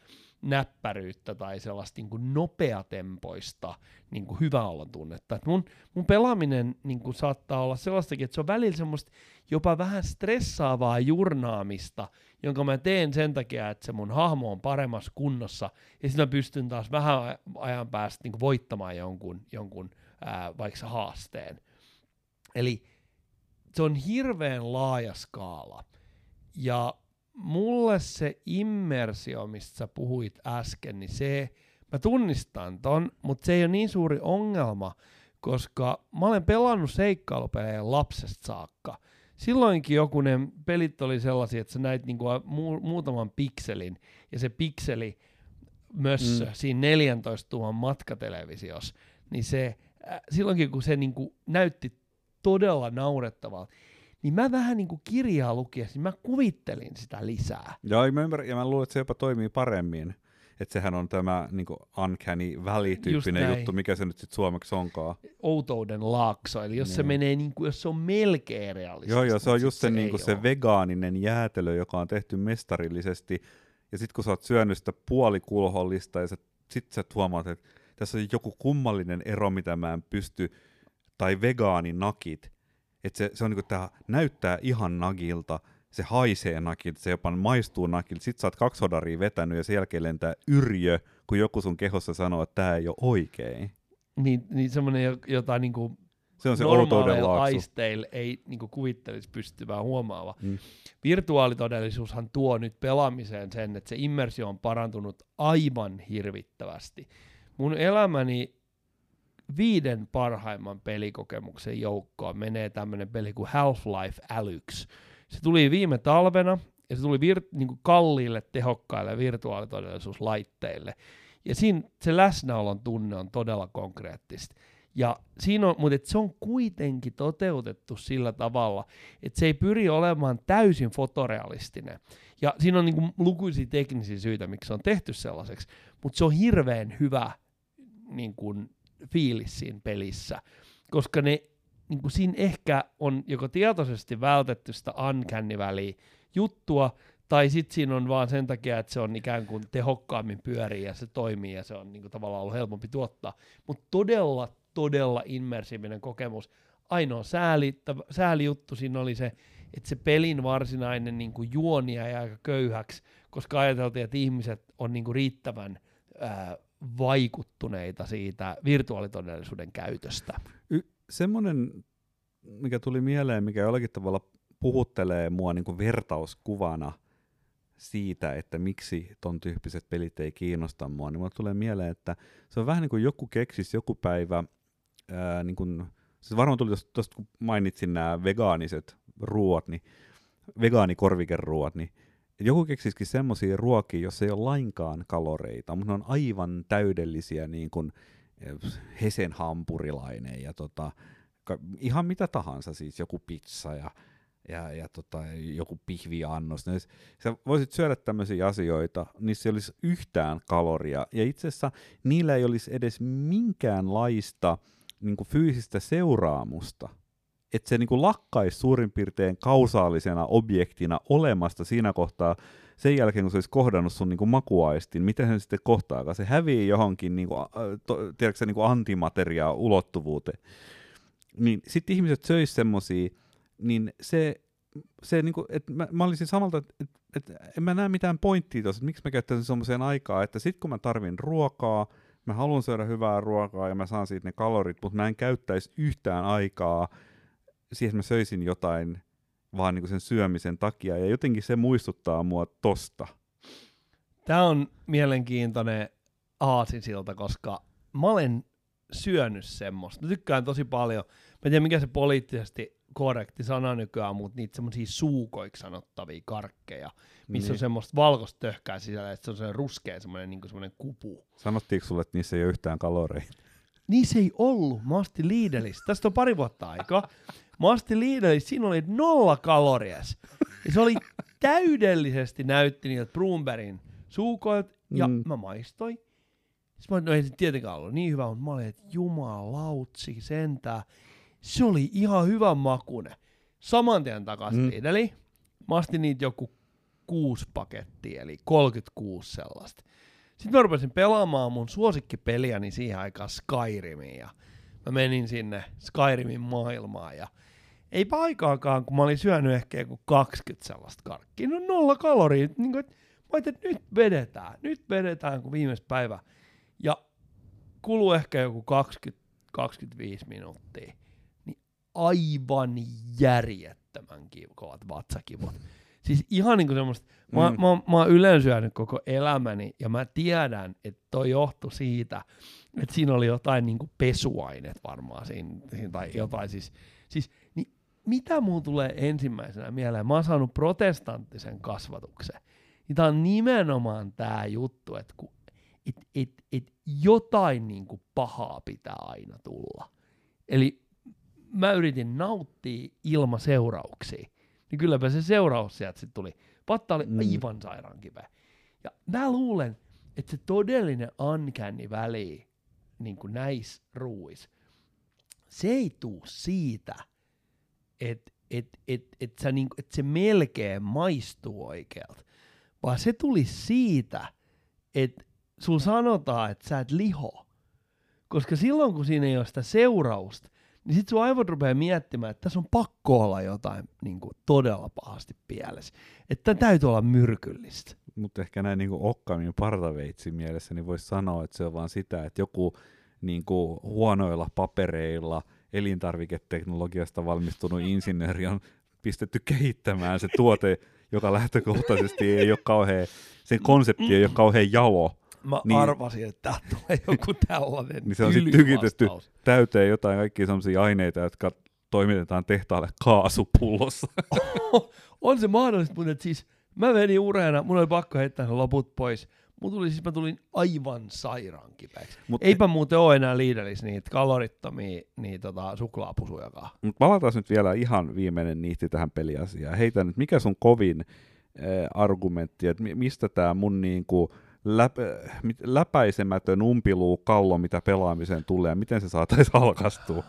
näppäryyttä tai sellaista niin kuin nopeatempoista niin kuin hyvä olla tunnetta. Et mun, mun pelaaminen niin kuin saattaa olla sellaistakin, että se on välillä semmoista jopa vähän stressaavaa jurnaamista, jonka mä teen sen takia, että se mun hahmo on paremmassa kunnossa, ja sitten mä pystyn taas vähän ajan päästä niin kuin voittamaan jonkun, jonkun ää, vaikka haasteen. Eli se on hirveän laaja skaala. Ja mulle se immersio, mistä sä puhuit äsken, niin se, mä tunnistan ton, mutta se ei ole niin suuri ongelma, koska mä olen pelannut seikkailupelejä lapsesta saakka. Silloinkin joku ne pelit oli sellaisia, että sä näit niinku mu- muutaman pikselin, ja se pikseli mössö mm. siinä 14 tuon matkatelevisiossa, niin se, äh, silloinkin kun se niinku näytti todella naurettavalta. Niin mä vähän niin kuin kirjaa lukiessa, niin mä kuvittelin sitä lisää. Joo, mä ymmärrän, ja mä luulen, että se jopa toimii paremmin. Että sehän on tämä niin uncanny valley-tyyppinen juttu, mikä se nyt sitten suomeksi onkaan. Outouden laakso, eli jos niin. se menee, niin kuin, jos se on melkein realistista. Joo, joo, se on just se, niin kuin se vegaaninen jäätelö, joka on tehty mestarillisesti, ja sitten kun sä oot syönyt sitä puolikulhollista, ja sitten sä huomaat, että tässä on joku kummallinen ero, mitä mä en pysty tai vegaaninakit, että se, se on niinku, tää näyttää ihan nagilta, se haisee nakilta, se jopa maistuu nakilta, sit sä oot kaksi hodaria vetänyt ja sen jälkeen lentää yrjö, kun joku sun kehossa sanoo, että tämä ei ole oikein. Niin, niin semmoinen jotain niinku se on se aisteilla ei niinku kuvittelisi pystyvää huomaava. Mm. Virtuaalitodellisuushan tuo nyt pelaamiseen sen, että se immersio on parantunut aivan hirvittävästi. Mun elämäni viiden parhaimman pelikokemuksen joukkoon menee tämmöinen peli kuin Half-Life Alyx. Se tuli viime talvena ja se tuli vir- niin kuin kalliille, tehokkaille virtuaalitodellisuuslaitteille. Ja siinä se läsnäolon tunne on todella konkreettista. Ja siinä on, mutta se on kuitenkin toteutettu sillä tavalla, että se ei pyri olemaan täysin fotorealistinen. Ja siinä on niin lukuisia teknisiä syitä, miksi se on tehty sellaiseksi, mutta se on hirveän hyvä niin kuin, fiilis siinä pelissä, koska ne, niin kuin siinä ehkä on joko tietoisesti vältetty sitä uncanny juttua, tai sitten siinä on vaan sen takia, että se on ikään kuin tehokkaammin pyörii ja se toimii ja se on niin kuin, tavallaan ollut helpompi tuottaa. Mutta todella, todella immersiivinen kokemus. Ainoa sääli, sääli juttu siinä oli se, että se pelin varsinainen niin kuin juoni jäi aika köyhäksi, koska ajateltiin, että ihmiset on niin kuin riittävän ää, vaikuttuneita siitä virtuaalitodellisuuden käytöstä. Y- semmoinen, mikä tuli mieleen, mikä jollakin tavalla puhuttelee mua niin kuin vertauskuvana siitä, että miksi ton tyyppiset pelit ei kiinnosta mua, niin mulle tulee mieleen, että se on vähän niin kuin joku keksis joku päivä, ää, niin kuin, se varmaan tuli tuosta, kun mainitsin nämä vegaaniset ruoat, niin vegaanikorvikeruot, niin joku keksisikin semmoisia ruokia, jos ei ole lainkaan kaloreita, mutta ne on aivan täydellisiä niin kuin eh, Hesen hampurilainen ja tota, ihan mitä tahansa, siis joku pizza ja, ja, ja tota, joku pihviannos. Ne, sä voisit syödä tämmöisiä asioita, niissä ei olisi yhtään kaloria, ja itse asiassa niillä ei olisi edes minkäänlaista niin kuin fyysistä seuraamusta että se niinku lakkaisi suurin piirtein kausaalisena objektina olemasta siinä kohtaa, sen jälkeen kun se olisi kohdannut sun niinku makuaistin, miten se sitten kohtaakaan? Se hävii johonkin niinku, to, tiedätkö, niinku antimateriaa ulottuvuuteen. Niin sitten ihmiset söis semmosia, niin se, se niinku, että mä, mä olisin samalta, että et, et, en mä näe mitään pointtia tuossa, että miksi mä käyttäisin semmoiseen aikaa, että sitten kun mä tarvin ruokaa, mä haluan syödä hyvää ruokaa ja mä saan siitä ne kalorit, mutta mä en käyttäisi yhtään aikaa siihen mä söisin jotain vaan niin sen syömisen takia, ja jotenkin se muistuttaa mua tosta. Tämä on mielenkiintoinen aasinsilta, koska mä olen syönyt semmoista. Mä tykkään tosi paljon. Mä en tiedä, mikä se poliittisesti korrekti sana nykyään, mutta niitä semmoisia suukoiksi sanottavia karkkeja, missä niin. on semmoista valkoista töhkää sisällä, että se on se ruskea semmoinen, niin semmoinen kupu. Sanottiinko sulle, että niissä ei ole yhtään kaloreita? Niissä ei ollut. Mä ostin Lidlistä. Tästä on pari vuotta aikaa. Mä ostin Lidlistä, siinä oli nolla kalorias. Ja se oli täydellisesti näytti niiltä Brunbergin suukoilta, ja mm. mä maistoin. Sitten mä, no ei se tietenkään ollut niin hyvä, mutta mä olin, että jumalautsi sentää. Se oli ihan hyvän makune. Saman tien takaisin mm. Lidli. Mä ostin niitä joku kuusi pakettia, eli 36 sellaista. Sitten mä rupesin pelaamaan mun suosikkipeliäni siihen aikaan Skyrimiin ja mä menin sinne Skyrimin maailmaan ja ei paikaakaan, kun mä olin syönyt ehkä joku 20 sellaista karkkia, no nolla kaloria, niin kuin, että mä että nyt vedetään, nyt vedetään, kun viimeis päivä. Ja kuluu ehkä joku 20-25 minuuttia, niin aivan järjettömän kovat vatsakivot. Siis ihan niin kuin semmoista, mä, mm. mä, mä, mä oon yleensä syönyt koko elämäni ja mä tiedän, että toi johtui siitä, että siinä oli jotain niin kuin pesuainet varmaan siinä, siinä tai jotain siis, siis niin mitä muun tulee ensimmäisenä mieleen? Mä oon saanut protestanttisen kasvatuksen. Niin tää on nimenomaan tää juttu, että ku, et, et, et jotain niin kuin pahaa pitää aina tulla. Eli mä yritin nauttia ilmaseurauksia niin kylläpä se seuraus sieltä sitten tuli. Patta oli mm. aivan sairaan kipeä. Ja mä luulen, että se todellinen ankänni väli niin näissä ruuis, se ei tuu siitä, että et, et, et sä niin, et se melkein maistuu oikealta, vaan se tuli siitä, että sul sanotaan, että sä et liho. Koska silloin, kun siinä ei ole sitä seurausta, niin sit sun aivot rupeaa miettimään, että tässä on pakko olla jotain niin kuin, todella pahasti pielessä. Että täytyy olla myrkyllistä. Mutta ehkä näin niin Okkamin partaveitsin mielessä, niin voisi sanoa, että se on vaan sitä, että joku niin kuin, huonoilla papereilla elintarviketeknologiasta valmistunut insinööri on pistetty kehittämään se tuote, joka lähtökohtaisesti ei ole kauhean, sen konsepti ei ole kauhean jalo, Mä niin, arvasin, että tää tulee joku tällainen Niin se on sitten tykitetty täyteen jotain kaikkia sellaisia aineita, jotka toimitetaan tehtaalle kaasupullossa. on se mahdollista, mutta siis mä menin ureena, mun oli pakko heittää ne loput pois, Mulla tuli siis, mä tulin aivan sairaan kipeäksi. Mut, Eipä muuten ole enää Lidlissä niitä kalorittomia niin tota, suklaapusujakaan. Mut palataan nyt vielä ihan viimeinen niihti tähän peliasiaan. Heitä nyt, mikä sun kovin äh, argumentti, että mistä tämä mun niinku läp, mit, läpäisemätön umpiluu kallo, mitä pelaamiseen tulee, ja miten se saataisiin halkastua?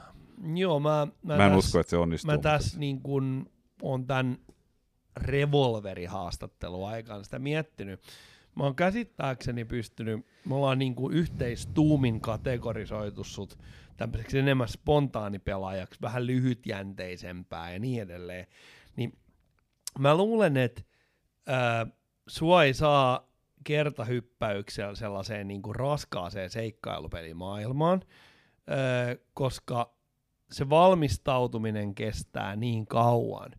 Joo, mä, mä, Mä en täs, usko, että se onnistuu. Mä mutta- tässä niin kun on tämän revolverihaastattelun aikana sitä miettinyt. Mä oon käsittääkseni pystynyt, me ollaan niin kuin yhteistuumin kategorisoitu sut tämmöiseksi enemmän spontaanipelaajaksi, vähän lyhytjänteisempää ja niin edelleen. Niin mä luulen, että ää, sua ei saa kertahyppäyksellä sellaiseen niin kuin raskaaseen seikkailupelimaailmaan, ää, koska se valmistautuminen kestää niin kauan.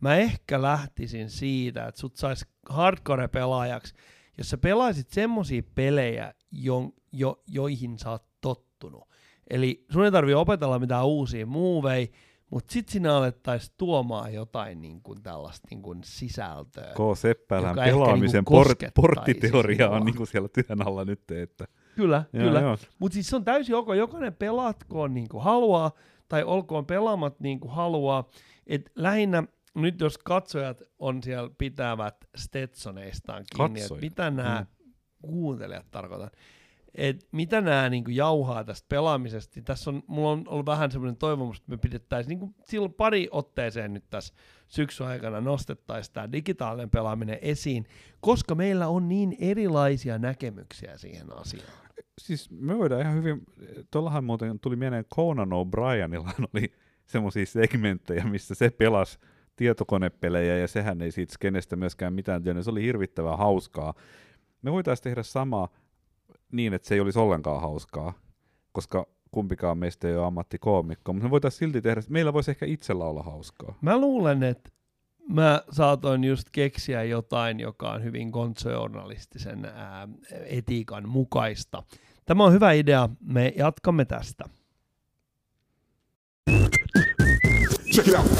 Mä ehkä lähtisin siitä, että sut sais hardcore-pelaajaksi, jos sä pelaisit semmosia pelejä, jo, jo, joihin sä oot tottunut. Eli sun ei tarvi opetella mitään uusia moveja, mutta sit sinä alettaisiin tuomaan jotain niin kuin tällaista niin kuin sisältöä. K. Seppälän pelaamisen niinku port, porttiteoria on sinua. niinku siellä työn alla nyt, että Kyllä, Joo, kyllä. Mutta siis se on täysin ok. Jokainen pelatkoon niin kuin haluaa, tai olkoon pelaamat niin kuin haluaa. Et lähinnä nyt jos katsojat on siellä pitävät Stetsoneistaan kiinni, että mitä nämä Mm. kuuntelijat tarkoitan, että mitä nämä niin kuin jauhaa tästä pelaamisesta. Tässä on, mulla on ollut vähän semmoinen toivomus, että me pidettäisiin niin kuin silloin pari otteeseen nyt tässä syksyn aikana nostettaisiin tämä digitaalinen pelaaminen esiin, koska meillä on niin erilaisia näkemyksiä siihen asiaan. siis me voidaan ihan hyvin, tuollahan muuten tuli mieleen Conan O'Brienilla oli semmoisia segmenttejä, missä se pelasi tietokonepelejä ja sehän ei siitä skenestä myöskään mitään tiennyt. Se oli hirvittävän hauskaa. Me voitaisiin tehdä sama niin, että se ei olisi ollenkaan hauskaa, koska kumpikaan meistä ei ole ammattikoomikko, mutta me voitaisiin silti tehdä, meillä voisi ehkä itsellä olla hauskaa. Mä luulen, että mä saatoin just keksiä jotain, joka on hyvin kontsjournalistisen ää, etiikan mukaista. Tämä on hyvä idea, me jatkamme tästä. Check it out.